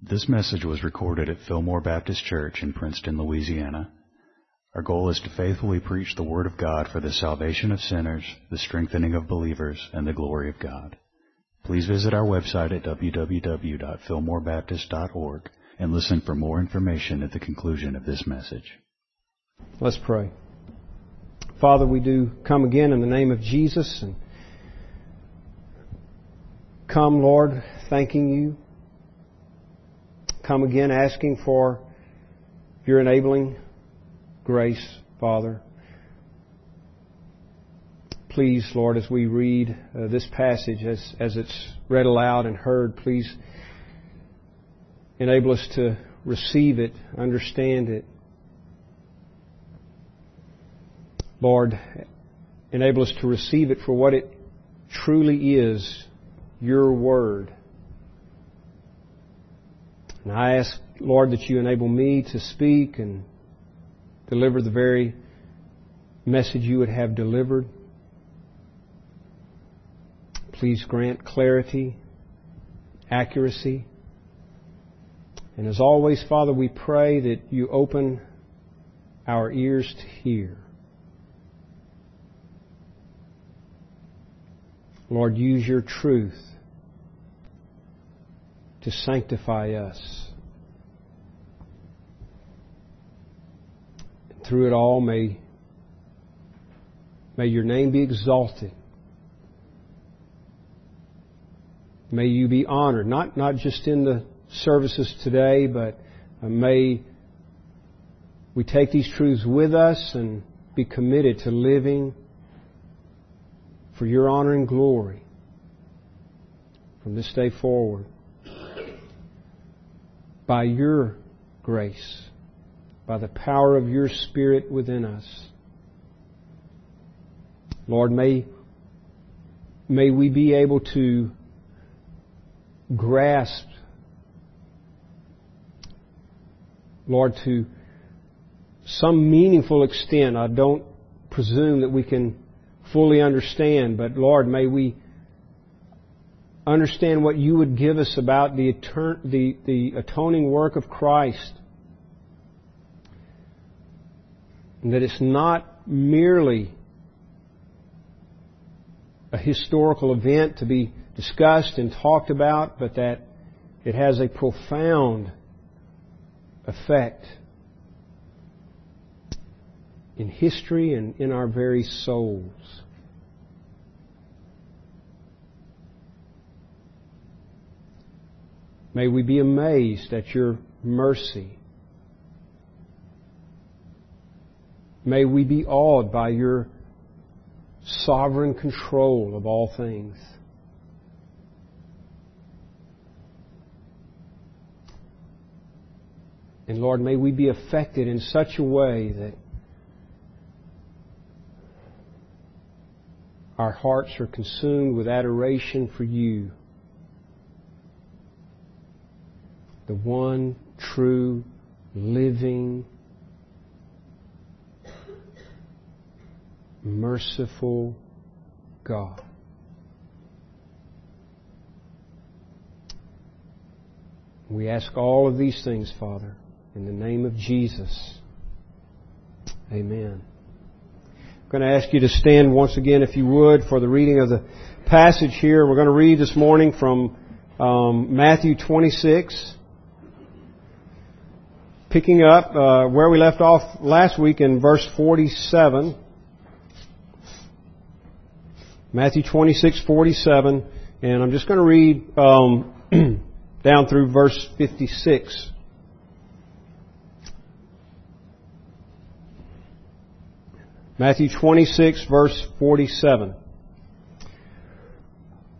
This message was recorded at Fillmore Baptist Church in Princeton, Louisiana. Our goal is to faithfully preach the Word of God for the salvation of sinners, the strengthening of believers, and the glory of God. Please visit our website at www.fillmorebaptist.org and listen for more information at the conclusion of this message. Let's pray. Father, we do come again in the name of Jesus and come, Lord, thanking you. Come again asking for your enabling grace, Father. Please, Lord, as we read uh, this passage, as, as it's read aloud and heard, please enable us to receive it, understand it. Lord, enable us to receive it for what it truly is, your word. And I ask, Lord, that you enable me to speak and deliver the very message you would have delivered. Please grant clarity, accuracy. And as always, Father, we pray that you open our ears to hear. Lord, use your truth to sanctify us. And through it all, may, may your name be exalted. May you be honored, not, not just in the services today, but uh, may we take these truths with us and be committed to living for your honor and glory from this day forward. By your grace, by the power of your Spirit within us. Lord, may, may we be able to grasp, Lord, to some meaningful extent. I don't presume that we can fully understand, but Lord, may we understand what you would give us about the, the, the atoning work of Christ. And that it's not merely a historical event to be discussed and talked about, but that it has a profound effect in history and in our very souls. May we be amazed at your mercy. May we be awed by your sovereign control of all things. And Lord, may we be affected in such a way that our hearts are consumed with adoration for you, the one true, living, merciful God. We ask all of these things, Father, in the name of Jesus. Amen. I'm going to ask you to stand once again, if you would, for the reading of the passage here. We're going to read this morning from um, Matthew 26, picking up uh, where we left off last week in verse 47. Matthew 26, 47, and I'm just going to read um, down through verse 56. Matthew 26 verse 47.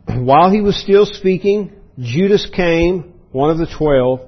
While he was still speaking, Judas came, one of the twelve,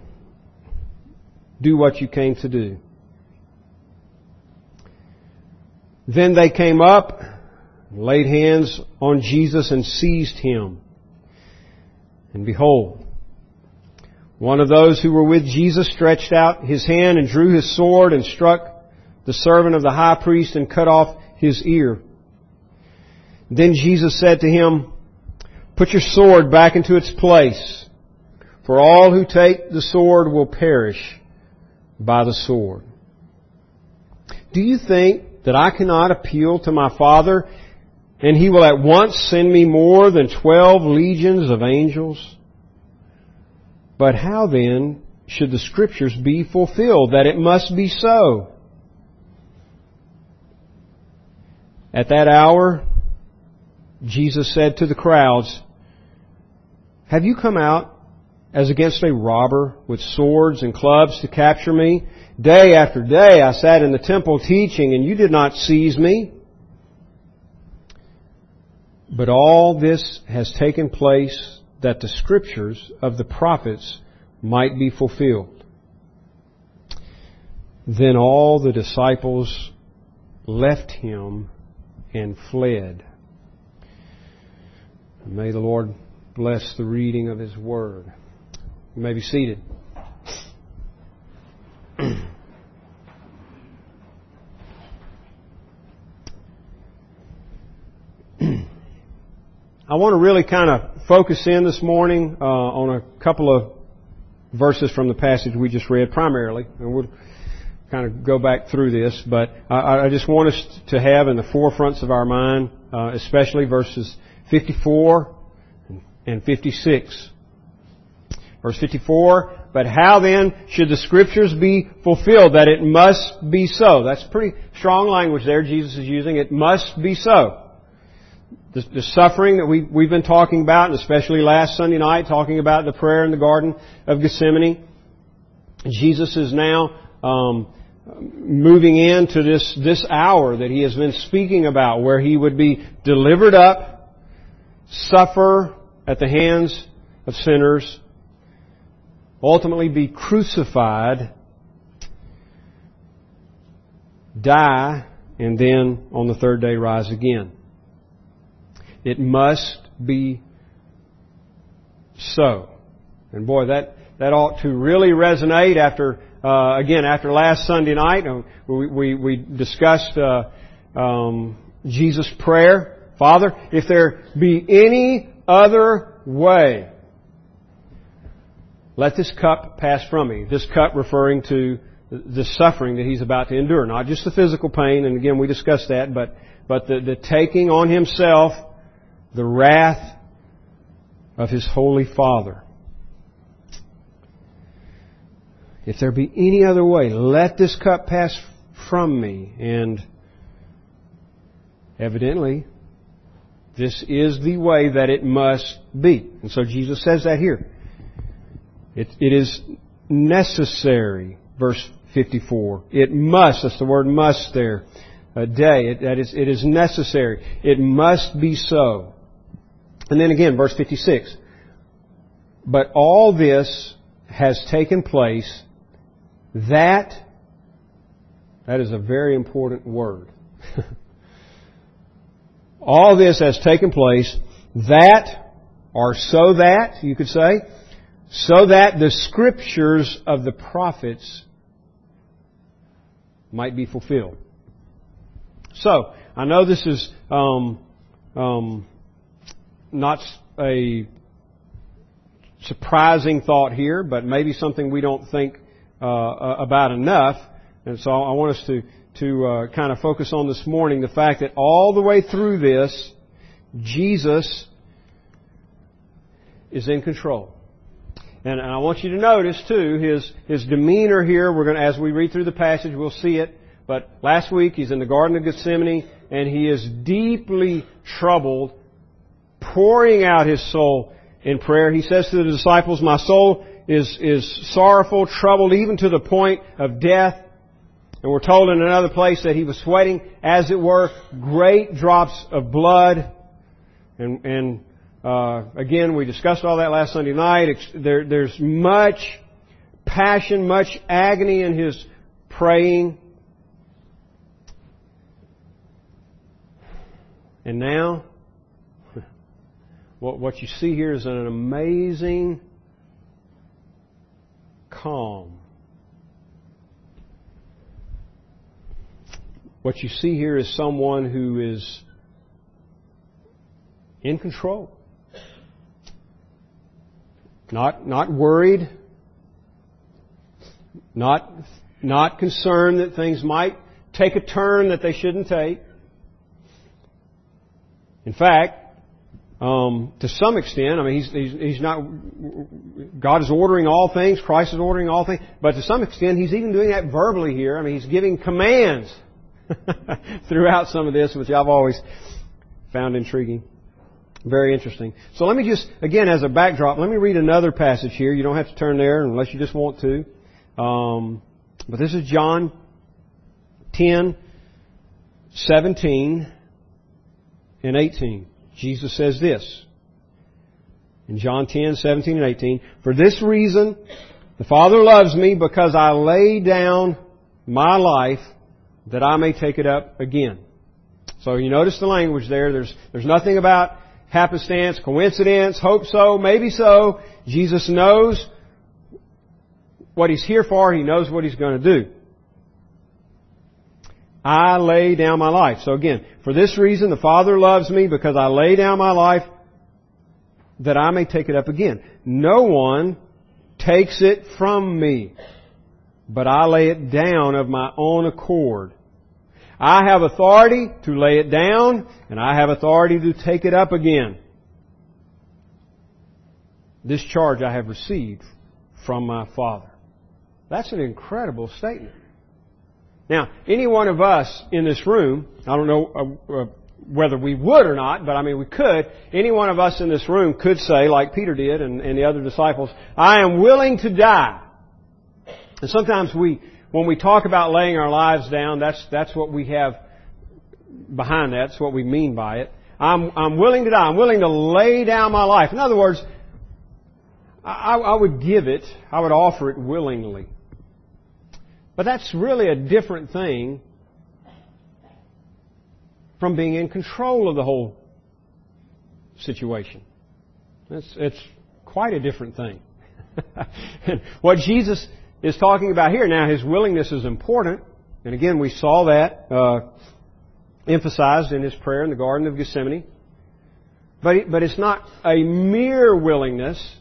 do what you came to do. Then they came up, laid hands on Jesus and seized him. And behold, one of those who were with Jesus stretched out his hand and drew his sword and struck the servant of the high priest and cut off his ear. Then Jesus said to him, Put your sword back into its place, for all who take the sword will perish by the sword. Do you think that I cannot appeal to my Father and He will at once send me more than twelve legions of angels? But how then should the scriptures be fulfilled that it must be so? At that hour, Jesus said to the crowds, Have you come out as against a robber with swords and clubs to capture me? Day after day I sat in the temple teaching and you did not seize me. But all this has taken place that the scriptures of the prophets might be fulfilled. Then all the disciples left him and fled. May the Lord bless the reading of His Word. You may be seated. I want to really kind of focus in this morning uh, on a couple of verses from the passage we just read, primarily, and we'll kind of go back through this. But I, I just want us to have in the forefronts of our mind, uh, especially verses 54 and 56. Verse 54, but how then should the scriptures be fulfilled that it must be so? That's pretty strong language there Jesus is using. It must be so the, the suffering that we, we've been talking about, and especially last Sunday night, talking about the prayer in the Garden of Gethsemane. Jesus is now um, moving into this, this hour that he has been speaking about, where he would be delivered up, suffer at the hands of sinners, ultimately be crucified, die, and then on the third day rise again. It must be so. And boy, that, that ought to really resonate after, uh, again, after last Sunday night, uh, we, we, we discussed, uh, um, Jesus' prayer. Father, if there be any other way, let this cup pass from me. This cup referring to the suffering that he's about to endure. Not just the physical pain, and again we discussed that, but, but the, the taking on himself the wrath of his holy Father. If there be any other way, let this cup pass from me. And evidently, this is the way that it must be. And so Jesus says that here. It, it is necessary, verse 54. It must, that's the word must there, a day. It, that is, it is necessary. It must be so. And then again, verse 56. But all this has taken place that, that is a very important word. all this has taken place that, or so that, you could say, so that the scriptures of the prophets might be fulfilled. So, I know this is um, um, not a surprising thought here, but maybe something we don't think uh, about enough. And so I want us to to uh, kind of focus on this morning the fact that all the way through this, Jesus is in control. And, and I want you to notice too his his demeanor here. We're going as we read through the passage, we'll see it. But last week he's in the Garden of Gethsemane and he is deeply troubled pouring out his soul in prayer. He says to the disciples, My soul is, is sorrowful, troubled, even to the point of death. And we're told in another place that he was sweating, as it were, great drops of blood. And, and Uh, again, we discussed all that last Sunday night. There, there's much passion, much agony in his praying. And now, what, what you see here is an amazing calm. What you see here is someone who is in control. Not, not worried. Not, not concerned that things might take a turn that they shouldn't take. In fact, um, to some extent, I mean, he's, he's, he's not, God is ordering all things, Christ is ordering all things, but to some extent, he's even doing that verbally here. I mean, he's giving commands throughout some of this, which I've always found intriguing. Very interesting. So let me just, again, as a backdrop, let me read another passage here. You don't have to turn there unless you just want to. Um, but this is John 10, 17 and 18. Jesus says this. In John 10, 17 and 18, For this reason, the Father loves me because I lay down my life that I may take it up again. So you notice the language there. There's, there's nothing about happenstance, coincidence, hope so, maybe so. Jesus knows what He's here for. He knows what He's going to do. I lay down my life. So again, for this reason the Father loves me because I lay down my life that I may take it up again. No one takes it from me, but I lay it down of my own accord. I have authority to lay it down, and I have authority to take it up again. This charge I have received from my Father. That's an incredible statement. Now, any one of us in this room, I don't know uh, uh, whether we would or not, but I mean we could, any one of us in this room could say, like Peter did and, and the other disciples, I am willing to die. And sometimes we, when we talk about laying our lives down, that's, that's what we have behind that. That's what we mean by it. I'm, I'm willing to die. I'm willing to lay down my life. In other words, I, I would give it, I would offer it willingly. But that's really a different thing from being in control of the whole situation. It's, it's quite a different thing. what Jesus is talking about here. Now, his willingness is important, and again, we saw that uh, emphasized in his prayer in the Garden of Gethsemane. But but it's not a mere willingness.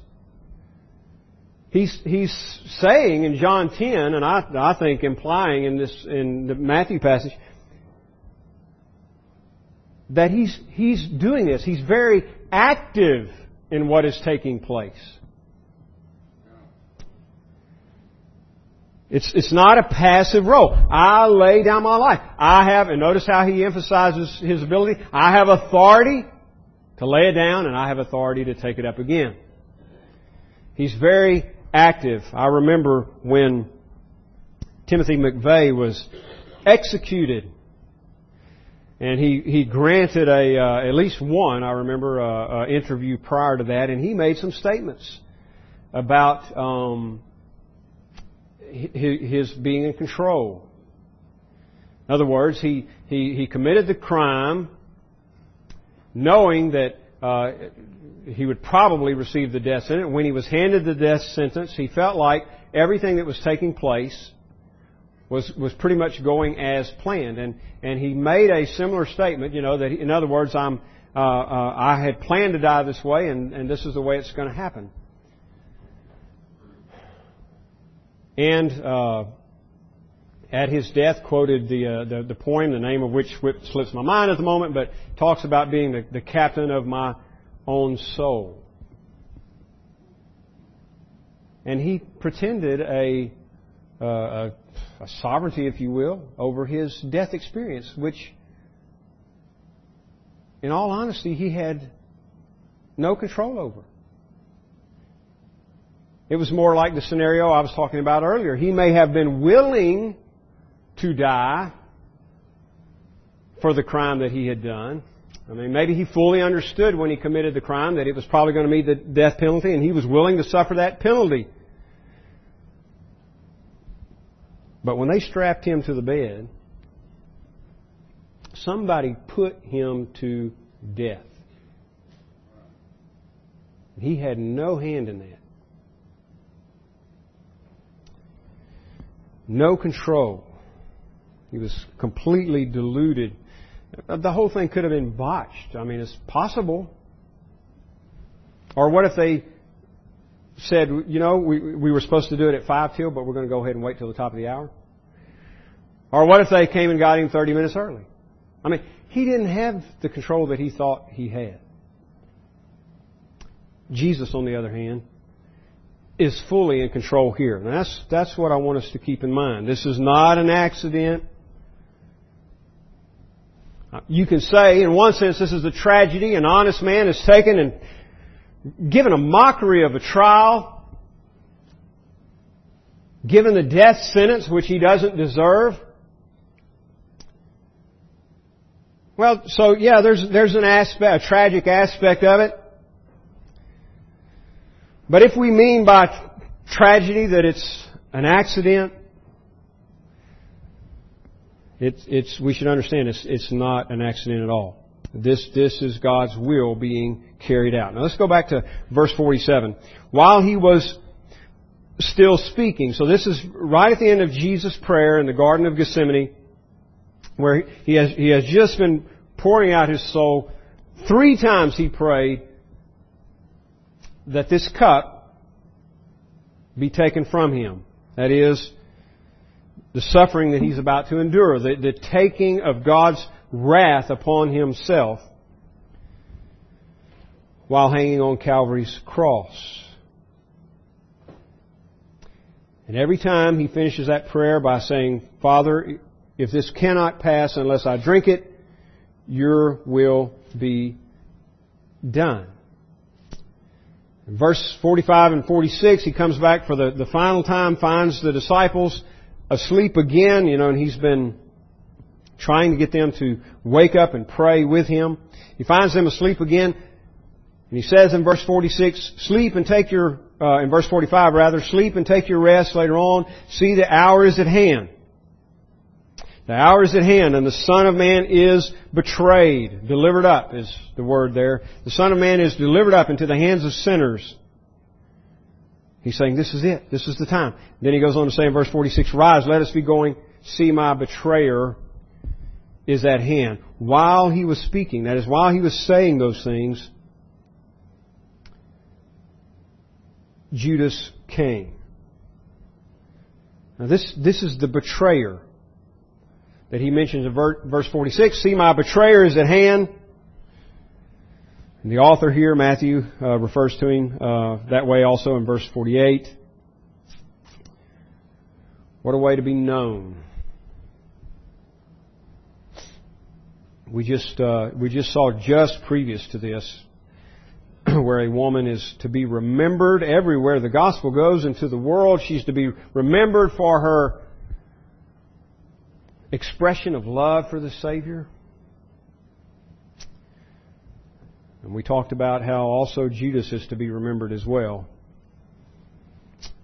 He's he's saying in John 10, and I I think implying in this in the Matthew passage that he's he's doing this. He's very active in what is taking place. It's, it's not a passive role. I lay down my life. I have, and notice how he emphasizes his ability. I have authority to lay it down and I have authority to take it up again. He's very active. I remember when Timothy McVeigh was executed and he, he granted a, uh, at least one, I remember, uh, uh, interview prior to that, and he made some statements about, um, his being in control. In other words, he, he, he committed the crime knowing that uh, he would probably receive the death sentence. When he was handed the death sentence, he felt like everything that was taking place was was pretty much going as planned, and and he made a similar statement. You know that in other words, I'm uh, uh, I had planned to die this way, and and this is the way it's going to happen. And uh, at his death quoted the, uh, the, the poem, the name of which slips my mind at the moment, but talks about being the, the captain of my own soul. And he pretended a, uh, a, a sovereignty, if you will, over his death experience, which, in all honesty, he had no control over. It was more like the scenario I was talking about earlier. He may have been willing to die for the crime that he had done. I mean, maybe he fully understood when he committed the crime that it was probably going to meet the death penalty and he was willing to suffer that penalty. But when they strapped him to the bed, somebody put him to death. He had no hand in that. No control. He was completely deluded. The whole thing could have been botched. I mean, it's possible. Or what if they said, you know, we, we were supposed to do it at 5 till, but we're going to go ahead and wait till the top of the hour? Or what if they came and got him 30 minutes early? I mean, he didn't have the control that he thought he had. Jesus, on the other hand, is fully in control here. And that's, that's what I want us to keep in mind. This is not an accident. You can say, in one sense, this is a tragedy. An honest man is taken and given a mockery of a trial, given the death sentence which he doesn't deserve. Well, so yeah, there's, there's an aspect, a tragic aspect of it. But if we mean by tragedy that it's an accident, it's, it's, we should understand it's, it's not an accident at all. This, this is God's will being carried out. Now let's go back to verse 47. While he was still speaking, so this is right at the end of Jesus' prayer in the Garden of Gethsemane, where he has, he has just been pouring out his soul. Three times he prayed that this cup be taken from him. That is, the suffering that he's about to endure, the, the taking of God's wrath upon himself while hanging on Calvary's cross. And every time he finishes that prayer by saying, Father, if this cannot pass unless I drink it, your will be done. In verse 45 and 46, he comes back for the, the final time, finds the disciples asleep again, you know, and he's been trying to get them to wake up and pray with him. He finds them asleep again, and he says in verse 46, sleep and take your, uh, in verse 45 rather, sleep and take your rest later on. See the hour is at hand. The hour is at hand and the Son of Man is betrayed. Delivered up is the word there. The Son of Man is delivered up into the hands of sinners. He's saying, this is it. This is the time. Then he goes on to say in verse 46, Rise, let us be going. See my betrayer is at hand. While he was speaking, that is, while he was saying those things, Judas came. Now this, this is the betrayer that he mentions in verse 46. See, my betrayer is at hand. And the author here, Matthew, uh, refers to him uh, that way also in verse 48. What a way to be known. We just uh, we just saw just previous to this where a woman is to be remembered everywhere the gospel goes into the world. She's to be remembered for her expression of love for the Savior. And we talked about how also Judas is to be remembered as well.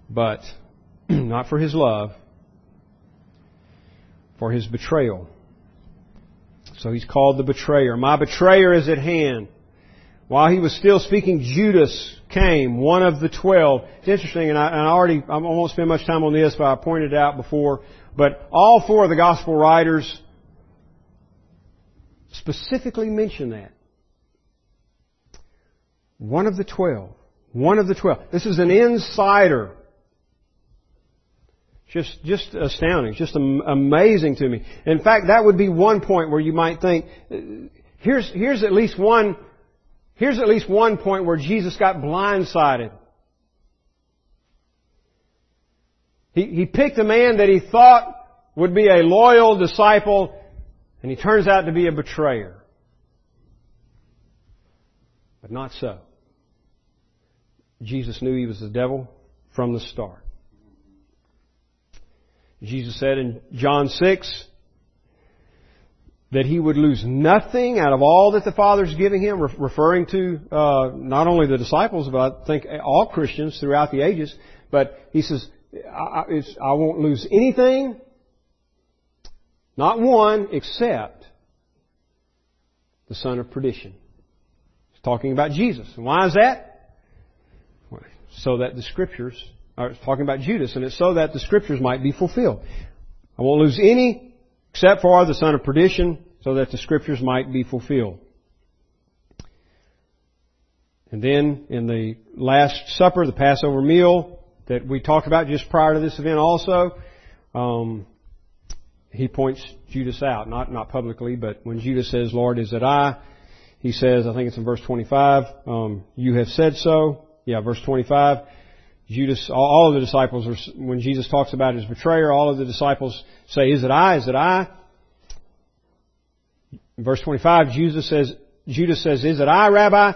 But not for his love, for his betrayal. So he's called the betrayer. My betrayer is at hand. While he was still speaking, Judas came, one of the twelve. It's interesting, and I, and I already, I won't spend much time on this, but I pointed out before but all four of the gospel writers specifically mention that. One of the twelve. One of the twelve. This is an insider. Just, just astounding. Just amazing to me. In fact, that would be one point where you might think, here's, here's at least one, here's at least one point where Jesus got blindsided. He, he picked a man that he thought would be a loyal disciple, and he turns out to be a betrayer. But not so. Jesus knew he was the devil from the start. Jesus said in John 6, that he would lose nothing out of all that the Father's giving him, re- referring to uh, not only the disciples, but I think all Christians throughout the ages. But he says, I, I won't lose anything, not one, except the son of perdition. He's talking about Jesus. And why is that? So that the scriptures, or it's talking about Judas, and it's so that the scriptures might be fulfilled. I won't lose any except for the son of perdition, so that the scriptures might be fulfilled. And then in the Last Supper, the Passover meal that we talked about just prior to this event also, um, he points Judas out, not, not publicly, but when Judas says, Lord, is it I? He says, I think it's in verse 25, um, you have said so. Yeah, verse 25. Judas, all of the disciples, are, when Jesus talks about his betrayer, all of the disciples say, is it I? Is it I? Verse 25, Jesus says, Judas says, is it I, Rabbi?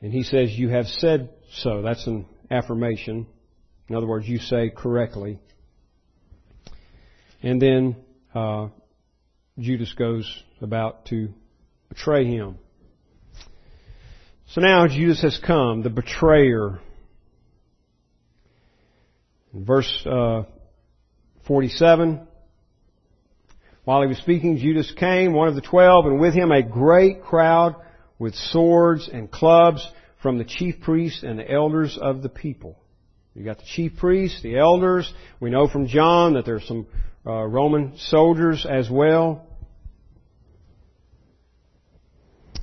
And he says, you have said so. That's an affirmation. In other words, you say correctly. And then uh, Judas goes about to betray him. So now Judas has come, the betrayer. Verse uh, 47, while he was speaking, Judas came, one of the twelve, and with him a great crowd with swords and clubs from the chief priests and the elders of the people. You got the chief priests, the elders. We know from John that there's some uh, Roman soldiers as well.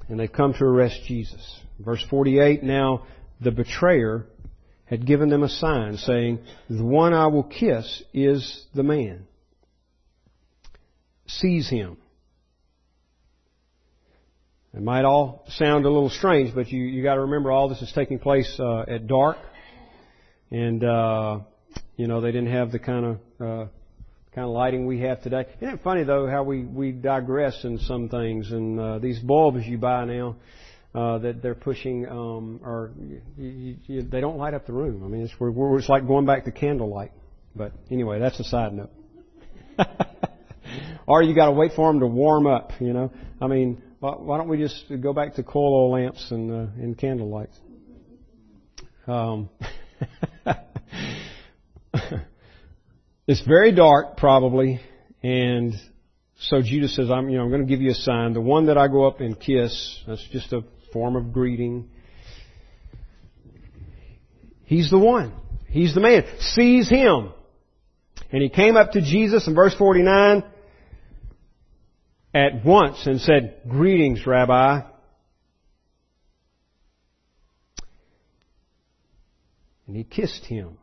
And they've come to arrest Jesus. Verse 48, now the betrayer had given them a sign saying, the one I will kiss is the man. Seize him. It might all sound a little strange, but you, you gotta remember all this is taking place, uh, at dark. And, uh, you know, they didn't have the kind of, uh, kind of lighting we have today. Isn't it funny though how we, we digress in some things and uh, these bulbs you buy now uh, that they're pushing um, are you, you, they don't light up the room. I mean it's we're, we're, it's like going back to candlelight. But anyway, that's a side note. or you got to wait for them to warm up. You know, I mean, why don't we just go back to coal oil lamps and uh, and candle lights? Um, It's very dark, probably, and so Judas says, "I'm, you know, I'm going to give you a sign. The one that I go up and kiss, that's just a form of greeting. He's the one. He's the man. Seize him." And he came up to Jesus in verse 49 at once and said, "Greetings, Rabbi." And he kissed him.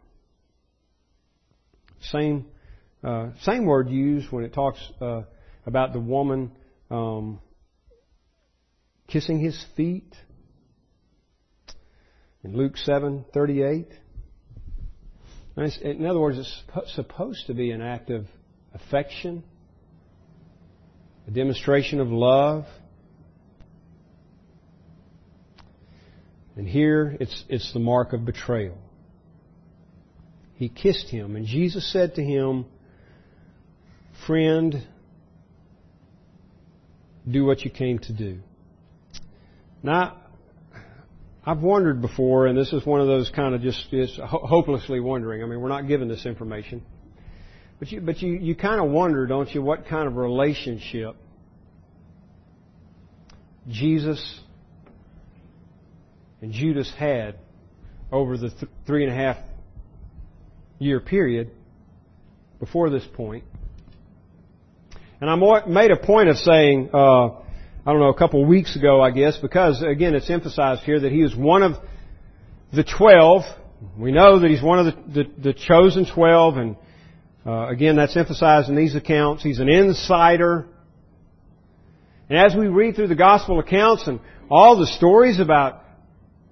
Same, uh, same word used when it talks uh, about the woman um, kissing his feet in Luke seven thirty eight. In other words, it's supposed to be an act of affection, a demonstration of love. And here it's, it's the mark of betrayal he kissed him. And Jesus said to him, Friend, do what you came to do. Now, I've wondered before, and this is one of those kind of just, just hopelessly wondering. I mean, we're not given this information. But you, but you, you kind of wonder, don't you, what kind of relationship Jesus and Judas had over the th- three and a half year period before this point. And I made a point of saying, uh, I don't know, a couple of weeks ago, I guess, because again, it's emphasized here that he is one of the twelve. We know that he's one of the, the, the chosen twelve, and uh, again, that's emphasized in these accounts. He's an insider. And as we read through the gospel accounts and all the stories about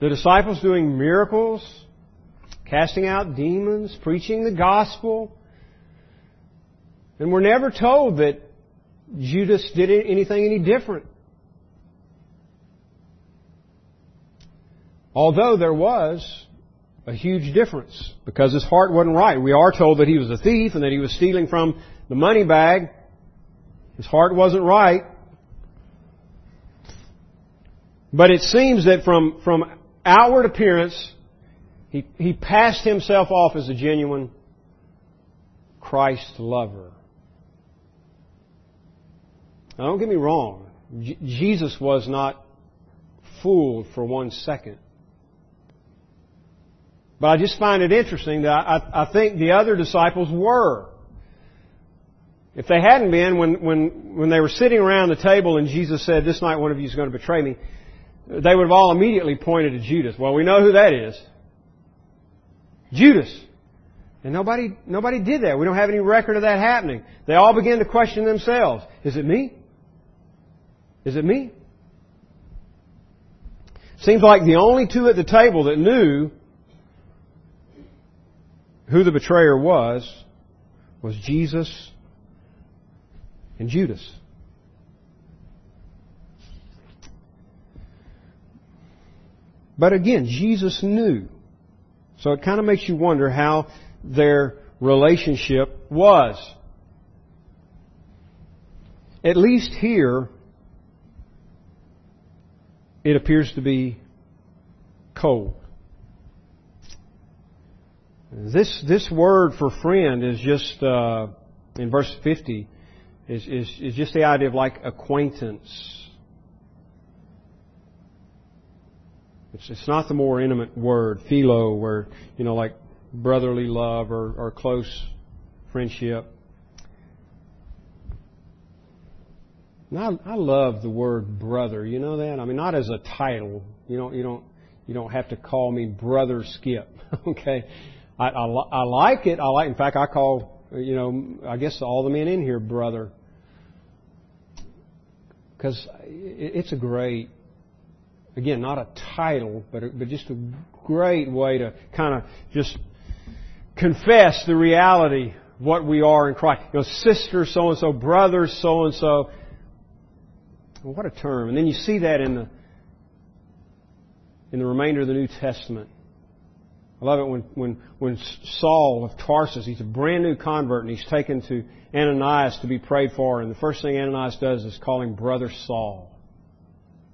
the disciples doing miracles, casting out demons, preaching the gospel. And we're never told that Judas did anything any different. Although there was a huge difference because his heart wasn't right. We are told that he was a thief and that he was stealing from the money bag. His heart wasn't right. But it seems that from, from outward appearance, he, he passed himself off as a genuine Christ lover. Now don't get me wrong. J- Jesus was not fooled for one second. But I just find it interesting that I, I think the other disciples were. If they hadn't been, when, when, when they were sitting around the table and Jesus said, this night one of you is going to betray me, they would have all immediately pointed to Judas. Well, we know who that is. Judas. And nobody, nobody did that. We don't have any record of that happening. They all began to question themselves. Is it me? Is it me? Seems like the only two at the table that knew who the betrayer was was Jesus and Judas. But again, Jesus knew. So it kind of makes you wonder how their relationship was. At least here, it appears to be cold. This this word for friend is just uh, in verse fifty is, is is just the idea of like acquaintance. It's it's not the more intimate word philo, where you know like brotherly love or, or close friendship. And I, I love the word brother. You know that? I mean, not as a title. You don't, you don't, you don't have to call me brother Skip. okay, I, I, I like it. I like. In fact, I call you know, I guess all the men in here brother, because it's a great. Again, not a title, but but just a great way to kind of just confess the reality of what we are in Christ. You know, sister so and so, brother so and so. What a term. And then you see that in the, in the remainder of the New Testament. I love it when, when, when Saul of Tarsus, he's a brand new convert and he's taken to Ananias to be prayed for and the first thing Ananias does is call him Brother Saul.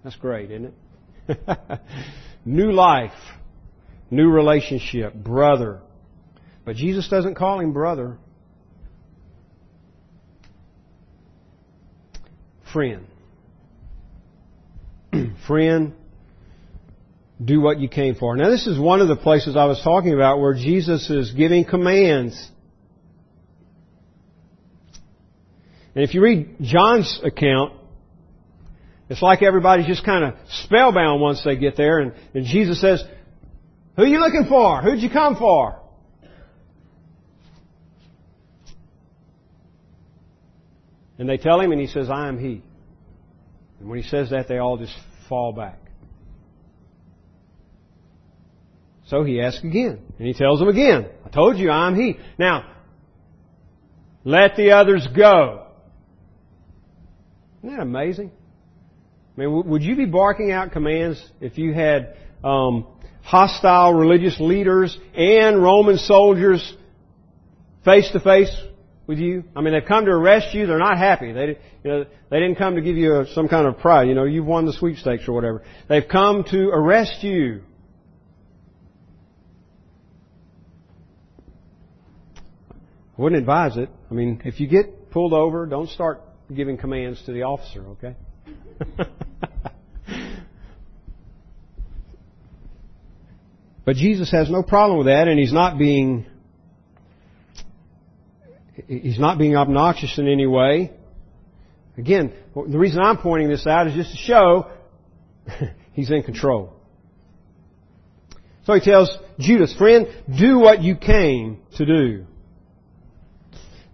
That's great, isn't it? new life, new relationship, brother. But Jesus doesn't call him brother. Friend. Friend, do what you came for. Now this is one of the places I was talking about where Jesus is giving commands. And if you read John's account, it's like everybody's just kind of spellbound once they get there and, and Jesus says, who are you looking for? Who'd you come for? And they tell him and he says, I am he. And when he says that, they all just fall back. So he asks again. And he tells them again, I told you I'm he. Now, let the others go. Isn't that amazing? I mean, would you be barking out commands if you had um, hostile religious leaders and Roman soldiers face to face with you? I mean, they've come to arrest you. They're not happy. They, you know, they didn't come to give you a, some kind of pride. You know, you've won the sweepstakes or whatever. They've come to arrest you. I wouldn't advise it. I mean, if you get pulled over, don't start giving commands to the officer, okay? But Jesus has no problem with that, and he's not being he's not being obnoxious in any way. Again, the reason I'm pointing this out is just to show he's in control. So he tells Judas, friend, do what you came to do.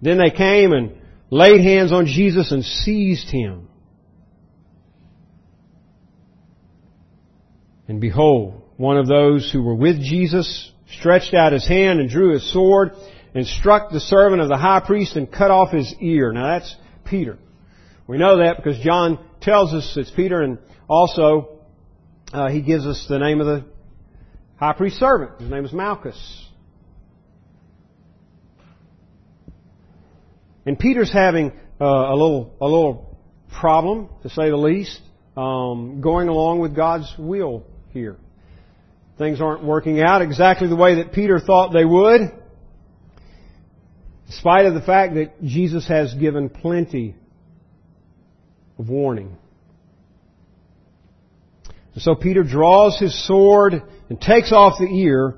Then they came and laid hands on Jesus and seized him. And behold, one of those who were with Jesus stretched out his hand and drew his sword and struck the servant of the high priest and cut off his ear. Now that's Peter. We know that because John tells us it's Peter and also uh, he gives us the name of the high priest servant. His name is Malchus. And Peter's having uh, a little a little problem, to say the least. um, going along with God's will here. Things aren't working out exactly the way that Peter thought they would, in spite of the fact that Jesus has given plenty of warning. So Peter draws his sword and takes off the ear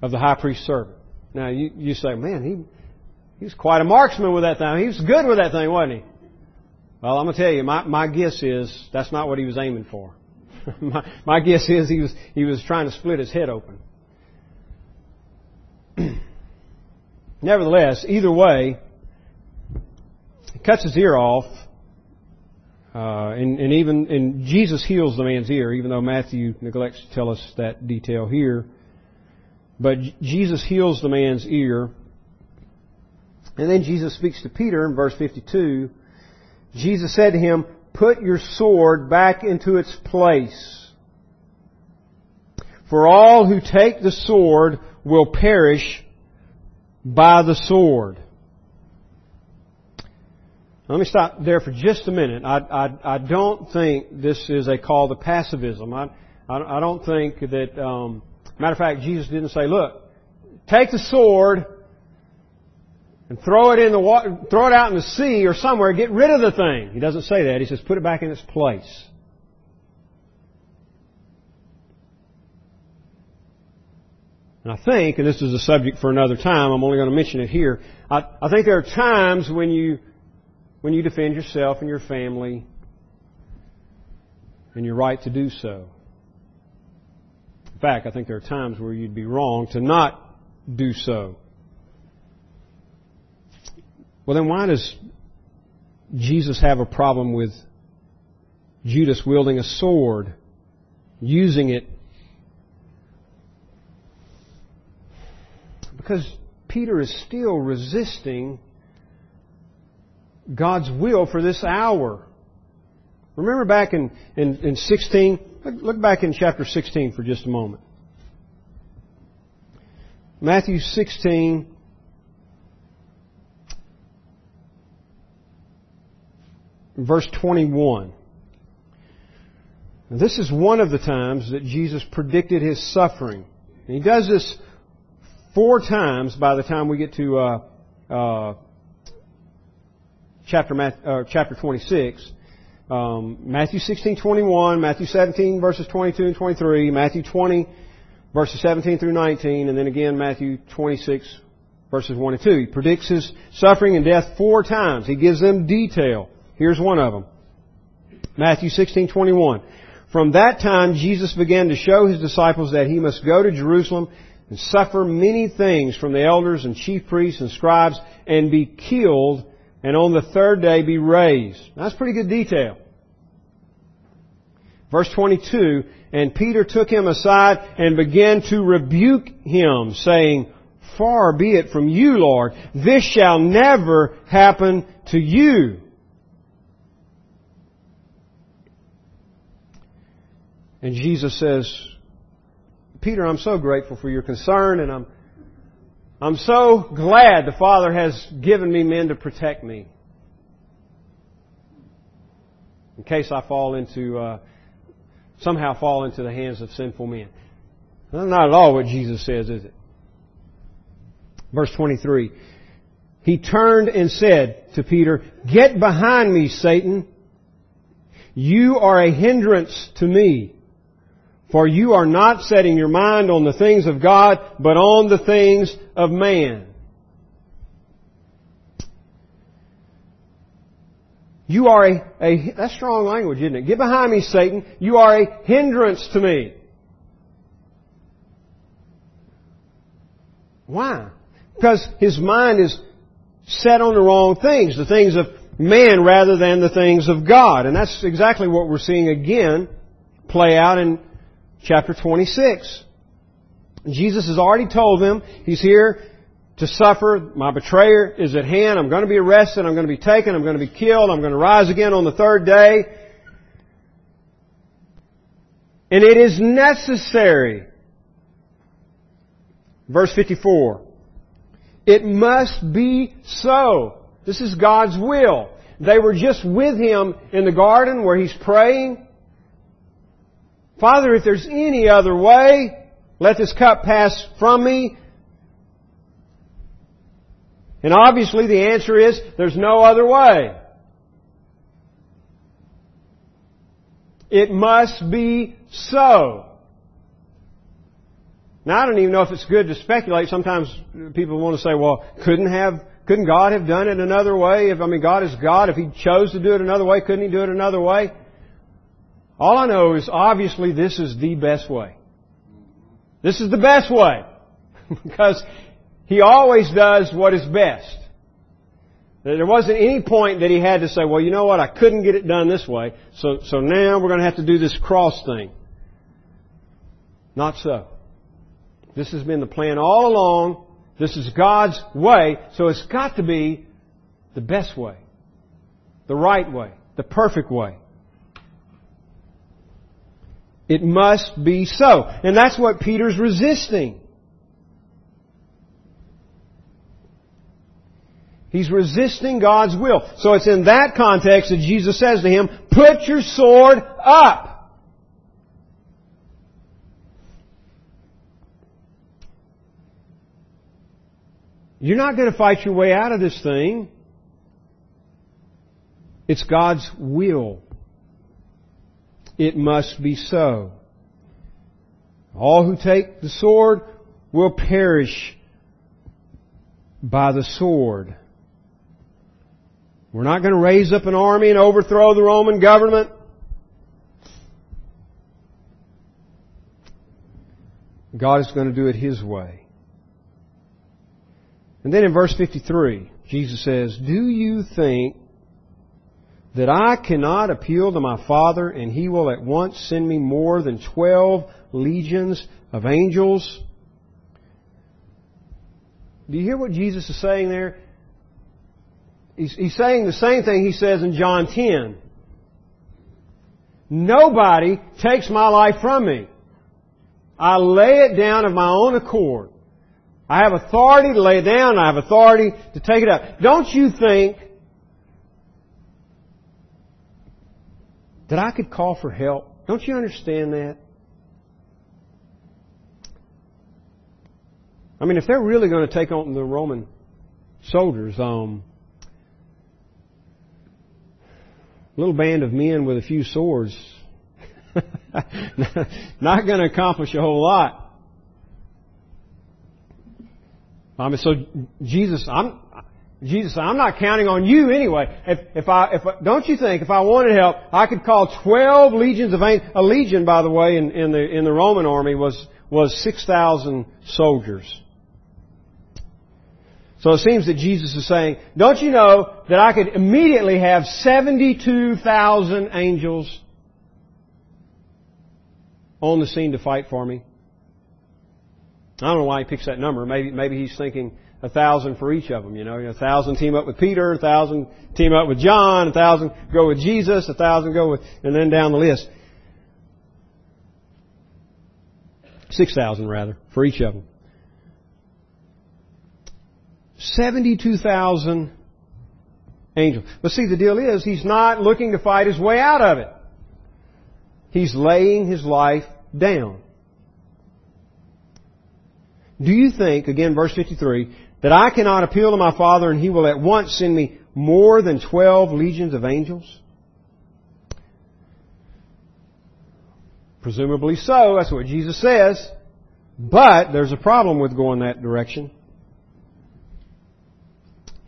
of the high priest's servant. Now you, you say, man, he, he was quite a marksman with that thing. He was good with that thing, wasn't he? Well, I'm going to tell you, my, my guess is that's not what he was aiming for. my, my guess is he was, he was trying to split his head open. Nevertheless, either way, he cuts his ear off, uh, and, and even and Jesus heals the man's ear, even though Matthew neglects to tell us that detail here. But Jesus heals the man's ear. And then Jesus speaks to Peter in verse 52. Jesus said to him, Put your sword back into its place. For all who take the sword will perish by the sword. Let me stop there for just a minute. I, I, I don't think this is a call to pacifism. I, I, I don't think that, um, matter of fact, Jesus didn't say, look, take the sword and throw it in the water, throw it out in the sea or somewhere, get rid of the thing. He doesn't say that. He says, put it back in its place. And I think, and this is a subject for another time, I'm only going to mention it here. I, I think there are times when you when you defend yourself and your family, and your right to do so. In fact, I think there are times where you'd be wrong to not do so. Well, then why does Jesus have a problem with Judas wielding a sword, using it? Because Peter is still resisting God's will for this hour. Remember back in, in, in 16? Look, look back in chapter 16 for just a moment. Matthew 16, verse 21. this is one of the times that Jesus predicted his suffering. And he does this four times by the time we get to uh, uh, chapter, uh, chapter 26. Um, Matthew 16, 21, Matthew 17, verses 22 and 23, Matthew 20, verses 17 through 19, and then again Matthew 26, verses 1 and 2. He predicts his suffering and death four times. He gives them detail. Here's one of them. Matthew 16:21. From that time, Jesus began to show his disciples that he must go to Jerusalem and suffer many things from the elders and chief priests and scribes and be killed and on the third day be raised. That's pretty good detail. Verse 22, and Peter took him aside and began to rebuke him, saying, Far be it from you, Lord. This shall never happen to you. And Jesus says, Peter, I'm so grateful for your concern and I'm I'm so glad the Father has given me men to protect me. In case I fall into, uh, somehow fall into the hands of sinful men. That's not at all what Jesus says, is it? Verse 23. He turned and said to Peter, Get behind me, Satan. You are a hindrance to me for you are not setting your mind on the things of God, but on the things of man. You are a, a, that's strong language, isn't it? Get behind me, Satan. You are a hindrance to me. Why? Because his mind is set on the wrong things, the things of man rather than the things of God. And that's exactly what we're seeing again play out in chapter 26. Jesus has already told them He's here to suffer. My betrayer is at hand. I'm going to be arrested. I'm going to be taken. I'm going to be killed. I'm going to rise again on the third day. And it is necessary. Verse 54. It must be so. This is God's will. They were just with him in the garden where he's praying. Father, if there's any other way, let this cup pass from me. And obviously the answer is, there's no other way. It must be so. Now I don't even know if it's good to speculate. Sometimes people want to say, well, couldn't have, couldn't God have done it another way? If, I mean, God is God. If He chose to do it another way, couldn't He do it another way? All I know is obviously this is the best way. This is the best way. because He always does what is best. There wasn't any point that He had to say, well, you know what, I couldn't get it done this way, so, so now we're going to have to do this cross thing. Not so. This has been the plan all along. This is God's way, so it's got to be the best way, the right way, the perfect way. It must be so. And that's what Peter's resisting. He's resisting God's will. So it's in that context that Jesus says to him, put your sword up. You're not going to fight your way out of this thing. It's God's will. It must be so. All who take the sword will perish by the sword. We're not going to raise up an army and overthrow the Roman government. God is going to do it His way. And then in verse 53, Jesus says, Do you think that I cannot appeal to my Father and He will at once send me more than twelve legions of angels? Do you hear what Jesus is saying there? He's, he's saying the same thing he says in John 10. Nobody takes my life from me. I lay it down of my own accord. I have authority to lay it down. I have authority to take it up. Don't you think that I could call for help? Don't you understand that? I mean, if they're really going to take on the Roman soldiers, um, little band of men with a few swords, not going to accomplish a whole lot. I mean, so Jesus, I'm, Jesus, said, I'm not counting on you anyway. If, if I, if don't you think if I wanted help, I could call twelve legions of angels. A legion, by the way, in, in the in the Roman army was was six thousand soldiers. So it seems that Jesus is saying, don't you know that I could immediately have 72,000 angels on the scene to fight for me? I don't know why he picks that number. Maybe, maybe he's thinking a thousand for each of them, you know. A thousand team up with Peter, a thousand team up with John, a thousand go with Jesus, a thousand go with, and then down the list. Six thousand rather, for each of them. 72,000 angels. But see, the deal is, he's not looking to fight his way out of it. He's laying his life down. Do you think, again, verse 53, that I cannot appeal to my Father and He will at once send me more than 12 legions of angels? Presumably so. That's what Jesus says. But there's a problem with going that direction.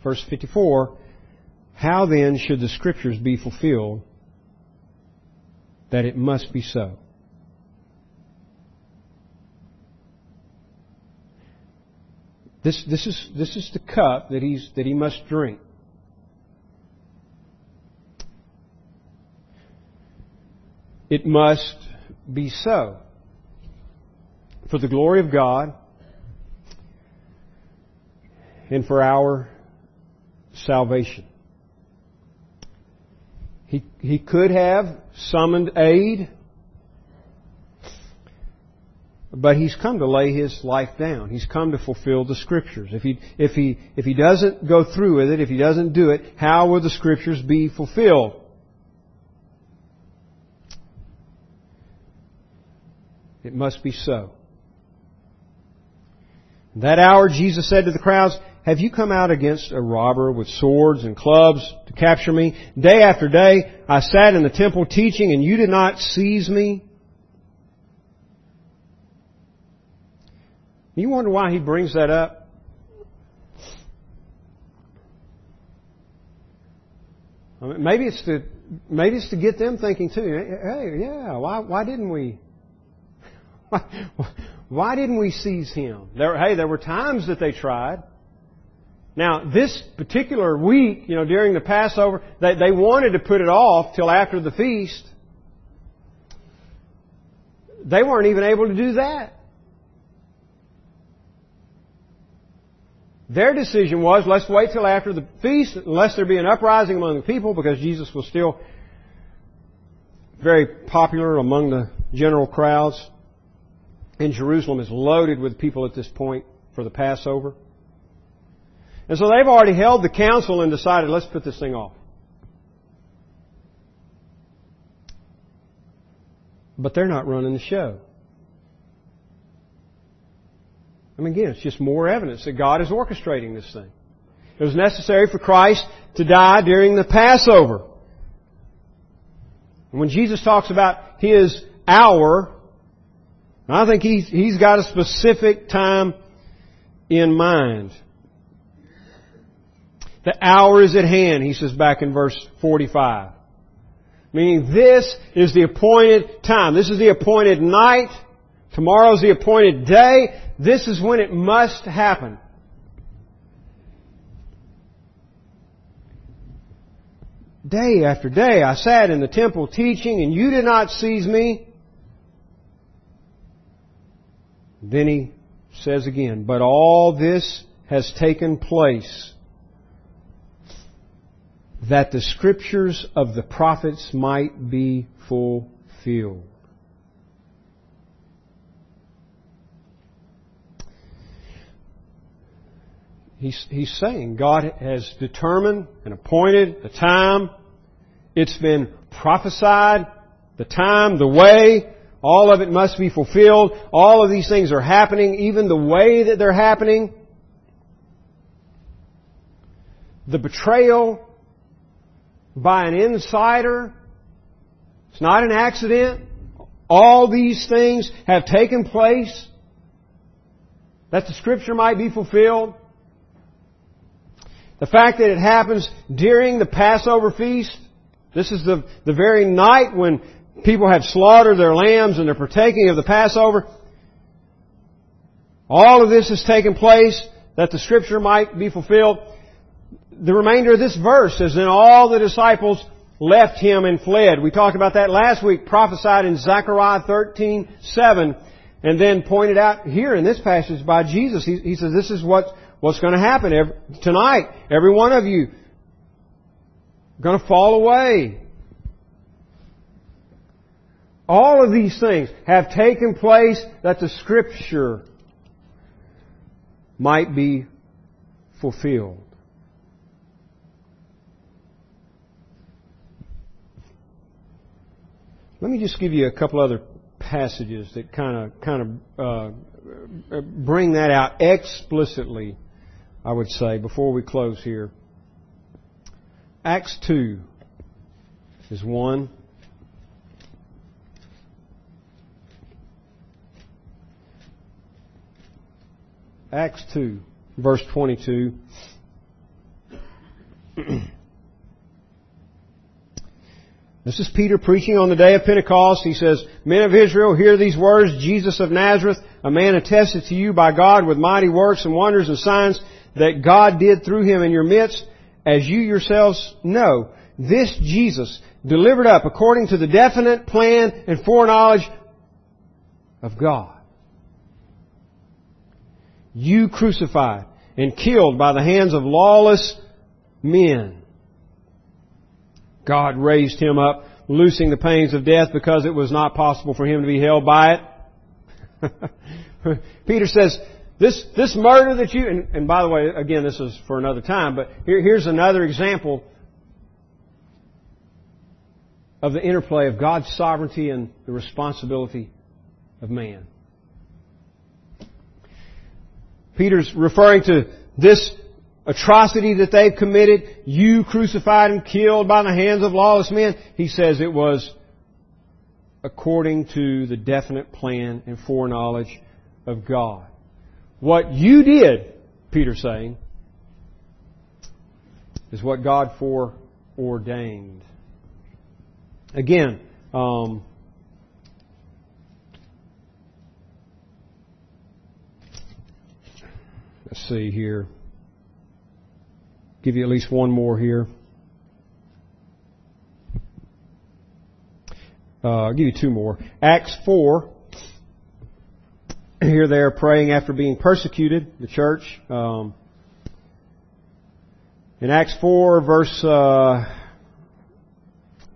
Verse 54, How then should the Scriptures be fulfilled that it must be so? This, this, is, this is the cup that, he's, that he must drink. It must be so. For the glory of God and for our salvation. He, he could have summoned aid but he's come to lay his life down. He's come to fulfill the scriptures. If he, if he, if he doesn't go through with it, if he doesn't do it, how will the scriptures be fulfilled? It must be so. That hour Jesus said to the crowds, Have you come out against a robber with swords and clubs to capture me? Day after day I sat in the temple teaching and you did not seize me. You wonder why he brings that up? I mean, maybe it's to maybe it's to get them thinking too. Hey, yeah, why why didn't we? Why, why didn't we seize him? There, hey, there were times that they tried. Now, this particular week, you know, during the Passover, they, they wanted to put it off till after the feast. They weren't even able to do that. Their decision was, let's wait till after the feast, unless there be an uprising among the people, because Jesus was still very popular among the general crowds. And Jerusalem is loaded with people at this point for the Passover. And so they've already held the council and decided, let's put this thing off. But they're not running the show. I mean, again, it's just more evidence that God is orchestrating this thing. It was necessary for Christ to die during the Passover. And when Jesus talks about His hour, I think he's, he's got a specific time in mind. The hour is at hand, he says back in verse 45. Meaning this is the appointed time. This is the appointed night. Tomorrow's the appointed day. This is when it must happen. Day after day I sat in the temple teaching and you did not seize me. Then he says again, but all this has taken place that the scriptures of the prophets might be fulfilled. He's, he's saying God has determined and appointed a time. It's been prophesied, the time, the way, all of it must be fulfilled. All of these things are happening, even the way that they're happening. The betrayal by an insider. It's not an accident. All these things have taken place that the scripture might be fulfilled. The fact that it happens during the Passover feast, this is the, the very night when people have slaughtered their lambs and they're partaking of the Passover. All of this has taken place that the scripture might be fulfilled. The remainder of this verse says, Then all the disciples left him and fled. We talked about that last week, prophesied in Zechariah 13, 7, and then pointed out here in this passage by Jesus. He, he says, this is what, what's going to happen every, tonight. Every one of you going to fall away. All of these things have taken place that the Scripture might be fulfilled. Let me just give you a couple other passages that kind of kind of uh, bring that out explicitly. I would say before we close here. Acts two is one. Acts 2, verse 22. This is Peter preaching on the day of Pentecost. He says, Men of Israel, hear these words. Jesus of Nazareth, a man attested to you by God with mighty works and wonders and signs that God did through him in your midst, as you yourselves know. This Jesus, delivered up according to the definite plan and foreknowledge of God you crucified and killed by the hands of lawless men. God raised him up, loosing the pains of death because it was not possible for him to be held by it. Peter says, this, this murder that you, and, and by the way, again, this is for another time, but here, here's another example of the interplay of God's sovereignty and the responsibility of man. Peter's referring to this atrocity that they've committed, you crucified and killed by the hands of lawless men. He says it was according to the definite plan and foreknowledge of God. What you did, Peter's saying, is what God foreordained. Again, um, let's see here. Give you at least one more here. Uh, I'll give you two more. Acts 4. Here they are praying after being persecuted, the church. Um, in Acts 4, verse uh,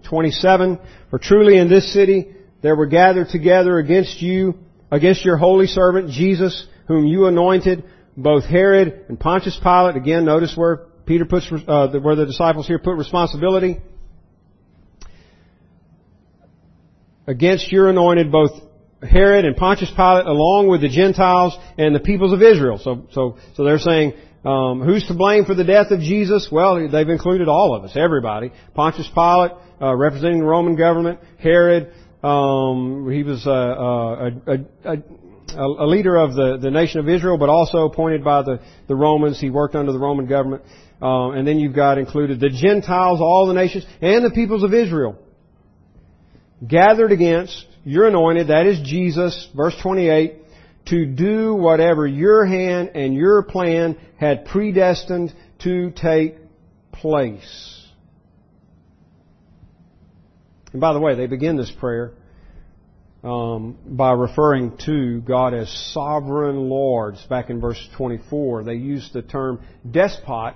27, For truly in this city there were gathered together against you, against your holy servant Jesus, whom you anointed, both Herod and Pontius Pilate. Again, notice where Peter puts, uh, where the disciples here put responsibility. against your anointed both Herod and Pontius Pilate along with the Gentiles and the peoples of Israel. So, so, so they're saying, um, who's to blame for the death of Jesus? Well, they've included all of us, everybody. Pontius Pilate, uh, representing the Roman government. Herod, um, he was uh, uh, a, a, a, a, leader of the, the nation of Israel, but also appointed by the, the Romans. He worked under the Roman government. Um, and then you've got included the Gentiles, all the nations, and the peoples of Israel gathered against your anointed, that is Jesus, verse 28, to do whatever your hand and your plan had predestined to take place. And by the way, they begin this prayer um, by referring to God as sovereign lords. Back in verse 24, they use the term despot,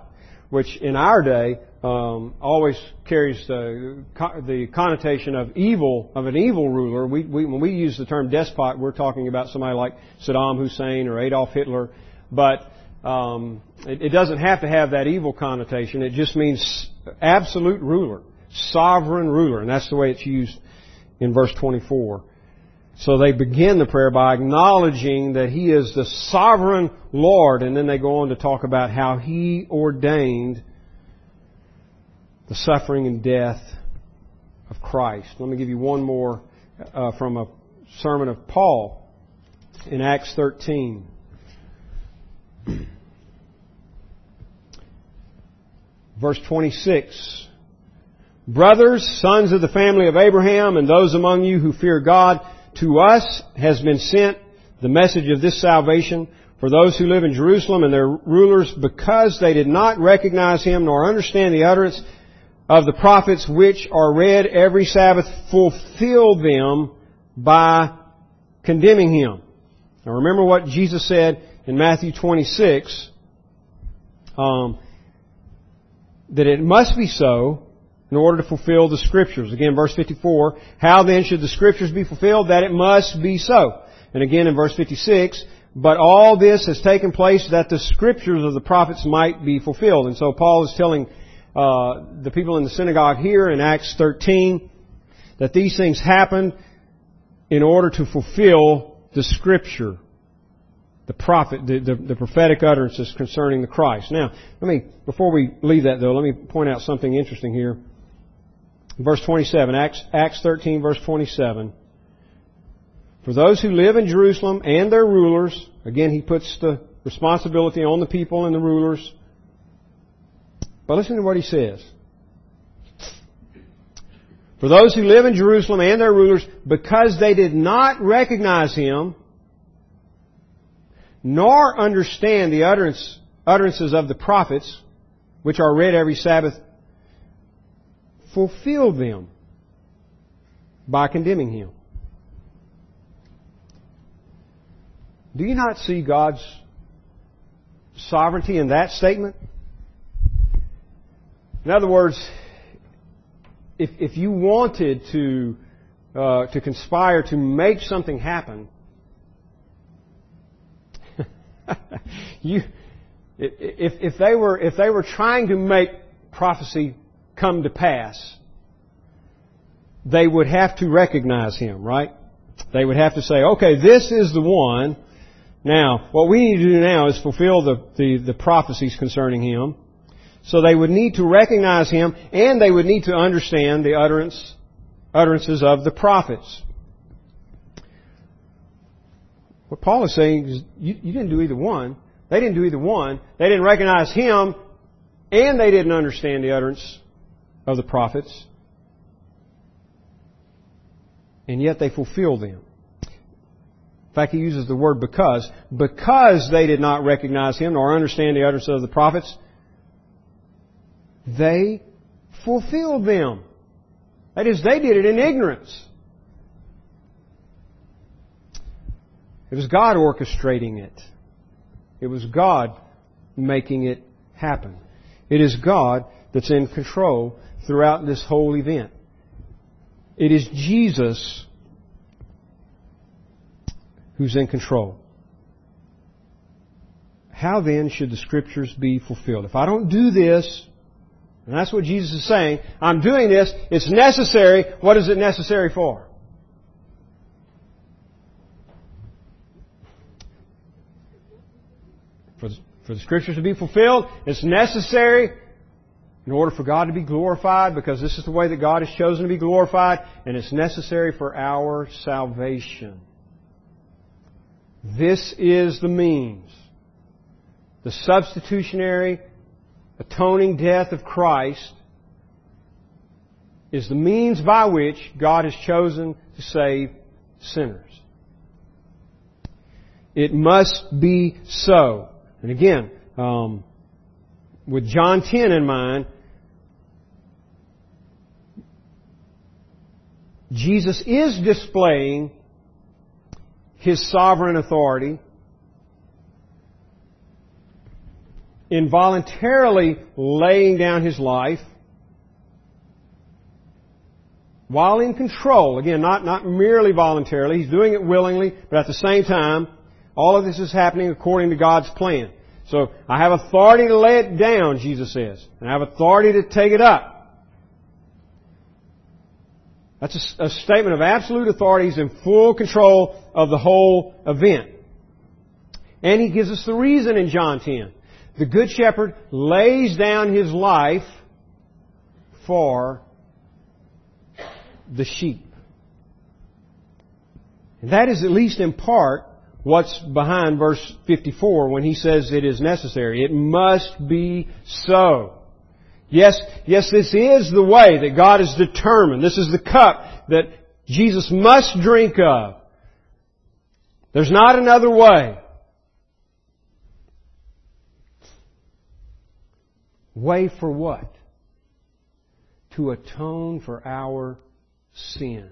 which in our day um, always carries the, the connotation of evil, of an evil ruler. We, we, when we use the term despot, we're talking about somebody like Saddam Hussein or Adolf Hitler. But um, it, it doesn't have to have that evil connotation. It just means absolute ruler, sovereign ruler, and that's the way it's used in verse 24. So they begin the prayer by acknowledging that He is the sovereign Lord, and then they go on to talk about how He ordained the suffering and death of Christ. Let me give you one more uh, from a sermon of Paul in Acts 13. Verse 26. Brothers, sons of the family of Abraham, and those among you who fear God, to us has been sent the message of this salvation for those who live in Jerusalem and their rulers, because they did not recognize him nor understand the utterance of the prophets which are read every Sabbath fulfill them by condemning him. Now remember what Jesus said in Matthew 26, um, that it must be so in order to fulfill the Scriptures. Again, verse 54, how then should the Scriptures be fulfilled? That it must be so. And again in verse 56, but all this has taken place that the Scriptures of the prophets might be fulfilled. And so Paul is telling uh, the people in the synagogue here in Acts 13 that these things happened in order to fulfill the Scripture, the prophet, the, the, the prophetic utterances concerning the Christ. Now, let me before we leave that though, let me point out something interesting here. Verse 27, Acts, Acts 13, verse 27. For those who live in Jerusalem and their rulers, again, he puts the responsibility on the people and the rulers but listen to what he says. For those who live in Jerusalem and their rulers, because they did not recognize him, nor understand the utterance, utterances of the prophets, which are read every Sabbath, fulfill them by condemning him. Do you not see God's sovereignty in that statement? In other words, if, if you wanted to, uh, to conspire to make something happen, you, if, if they were, if they were trying to make prophecy come to pass, they would have to recognize him, right? They would have to say, okay, this is the one. Now, what we need to do now is fulfill the, the, the prophecies concerning him. So they would need to recognize him and they would need to understand the utterance, utterances of the prophets. What Paul is saying is you, you didn't do either one. They didn't do either one. They didn't recognize him and they didn't understand the utterance of the prophets. And yet they fulfilled them. In fact, he uses the word because. Because they did not recognize him nor understand the utterance of the prophets, they fulfilled them. That is, they did it in ignorance. It was God orchestrating it. It was God making it happen. It is God that's in control throughout this whole event. It is Jesus who's in control. How then should the scriptures be fulfilled? If I don't do this, and that's what Jesus is saying. I'm doing this. It's necessary. What is it necessary for? For the, scriptures to be fulfilled, it's necessary in order for God to be glorified because this is the way that God has chosen to be glorified and it's necessary for our salvation. This is the means. The substitutionary atoning death of Christ is the means by which God has chosen to save sinners. It must be so. And again, um, with John 10 in mind, Jesus is displaying His sovereign authority involuntarily laying down his life while in control. Again, not, not merely voluntarily. He's doing it willingly, but at the same time, all of this is happening according to God's plan. So, I have authority to lay it down, Jesus says, and I have authority to take it up. That's a, a statement of absolute authority. He's in full control of the whole event. And he gives us the reason in John 10 the Good Shepherd lays down his life for the sheep. And that is at least in part what's behind verse 54 when he says it is necessary. It must be so. Yes, yes, this is the way that God has determined. This is the cup that Jesus must drink of. There's not another way. Way for what? To atone for our sins.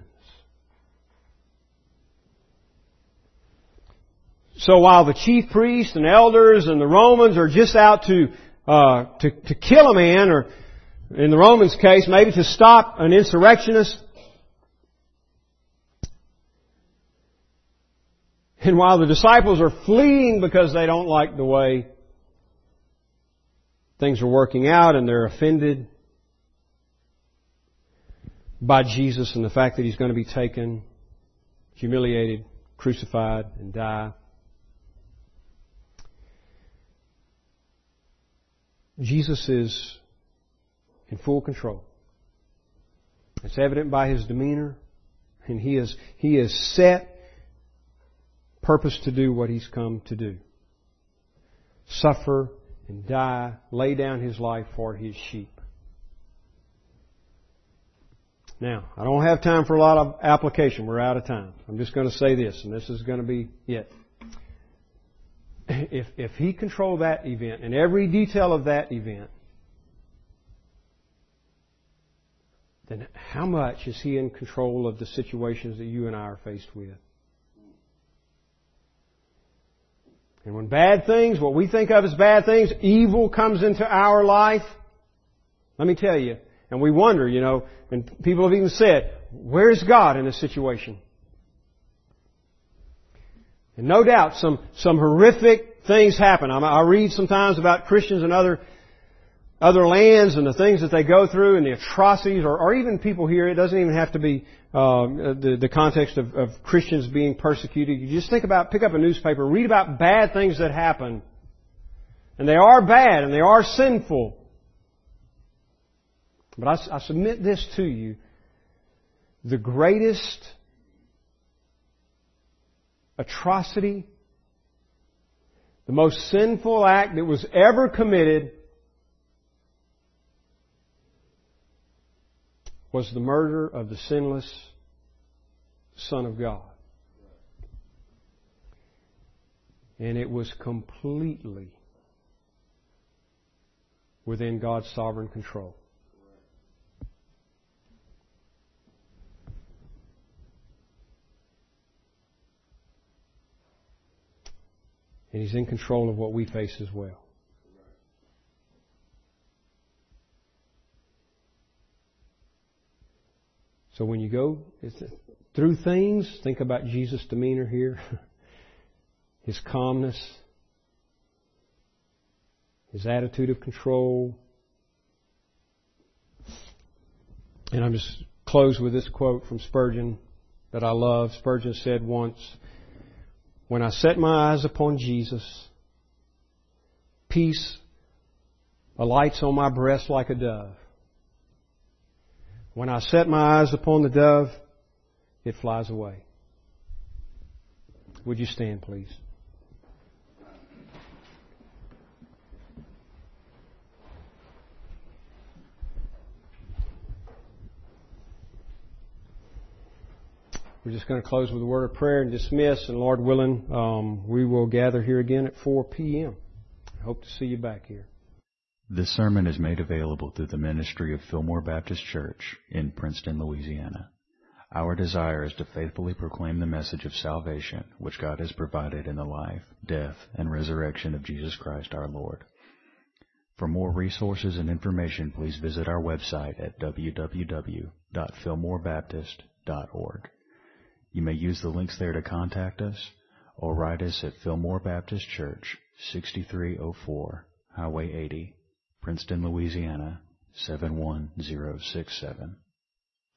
So while the chief priests and elders and the Romans are just out to, uh, to, to kill a man, or in the Romans' case, maybe to stop an insurrectionist, and while the disciples are fleeing because they don't like the way things are working out and they're offended by Jesus and the fact that He's going to be taken, humiliated, crucified, and die. Jesus is in full control. It's evident by His demeanor, and He is, He is set purpose to do what He's come to do. Suffer and die, lay down his life for his sheep. Now, I don't have time for a lot of application. We're out of time. I'm just going to say this, and this is going to be it. If, if he controlled that event and every detail of that event, then how much is he in control of the situations that you and I are faced with? And when bad things, what we think of as bad things, evil comes into our life, let me tell you, and we wonder, you know, and people have even said, where's God in this situation? And no doubt some, some horrific things happen. I read sometimes about Christians in other other lands and the things that they go through and the atrocities, or, or even people here. It doesn't even have to be uh, the, the context of, of Christians being persecuted. You just think about, pick up a newspaper, read about bad things that happen, and they are bad and they are sinful. But I, I submit this to you: the greatest atrocity, the most sinful act that was ever committed was the murder of the sinless Son of God. And it was completely within God's sovereign control. And He's in control of what we face as well. So when you go through things, think about Jesus' demeanor here, his calmness, his attitude of control. And I'm just close with this quote from Spurgeon that I love. Spurgeon said once, When I set my eyes upon Jesus, peace alights on my breast like a dove. When I set my eyes upon the dove, it flies away. Would you stand, please? We're just going to close with a word of prayer and dismiss, and Lord willing, um, we will gather here again at 4 p.m. I hope to see you back here. This sermon is made available through the ministry of Fillmore Baptist Church in Princeton, Louisiana. Our desire is to faithfully proclaim the message of salvation which God has provided in the life, death, and resurrection of Jesus Christ our Lord. For more resources and information, please visit our website at www.fillmorebaptist.org. You may use the links there to contact us or write us at Fillmore Baptist Church, 6304 Highway 80, Princeton, Louisiana 71067.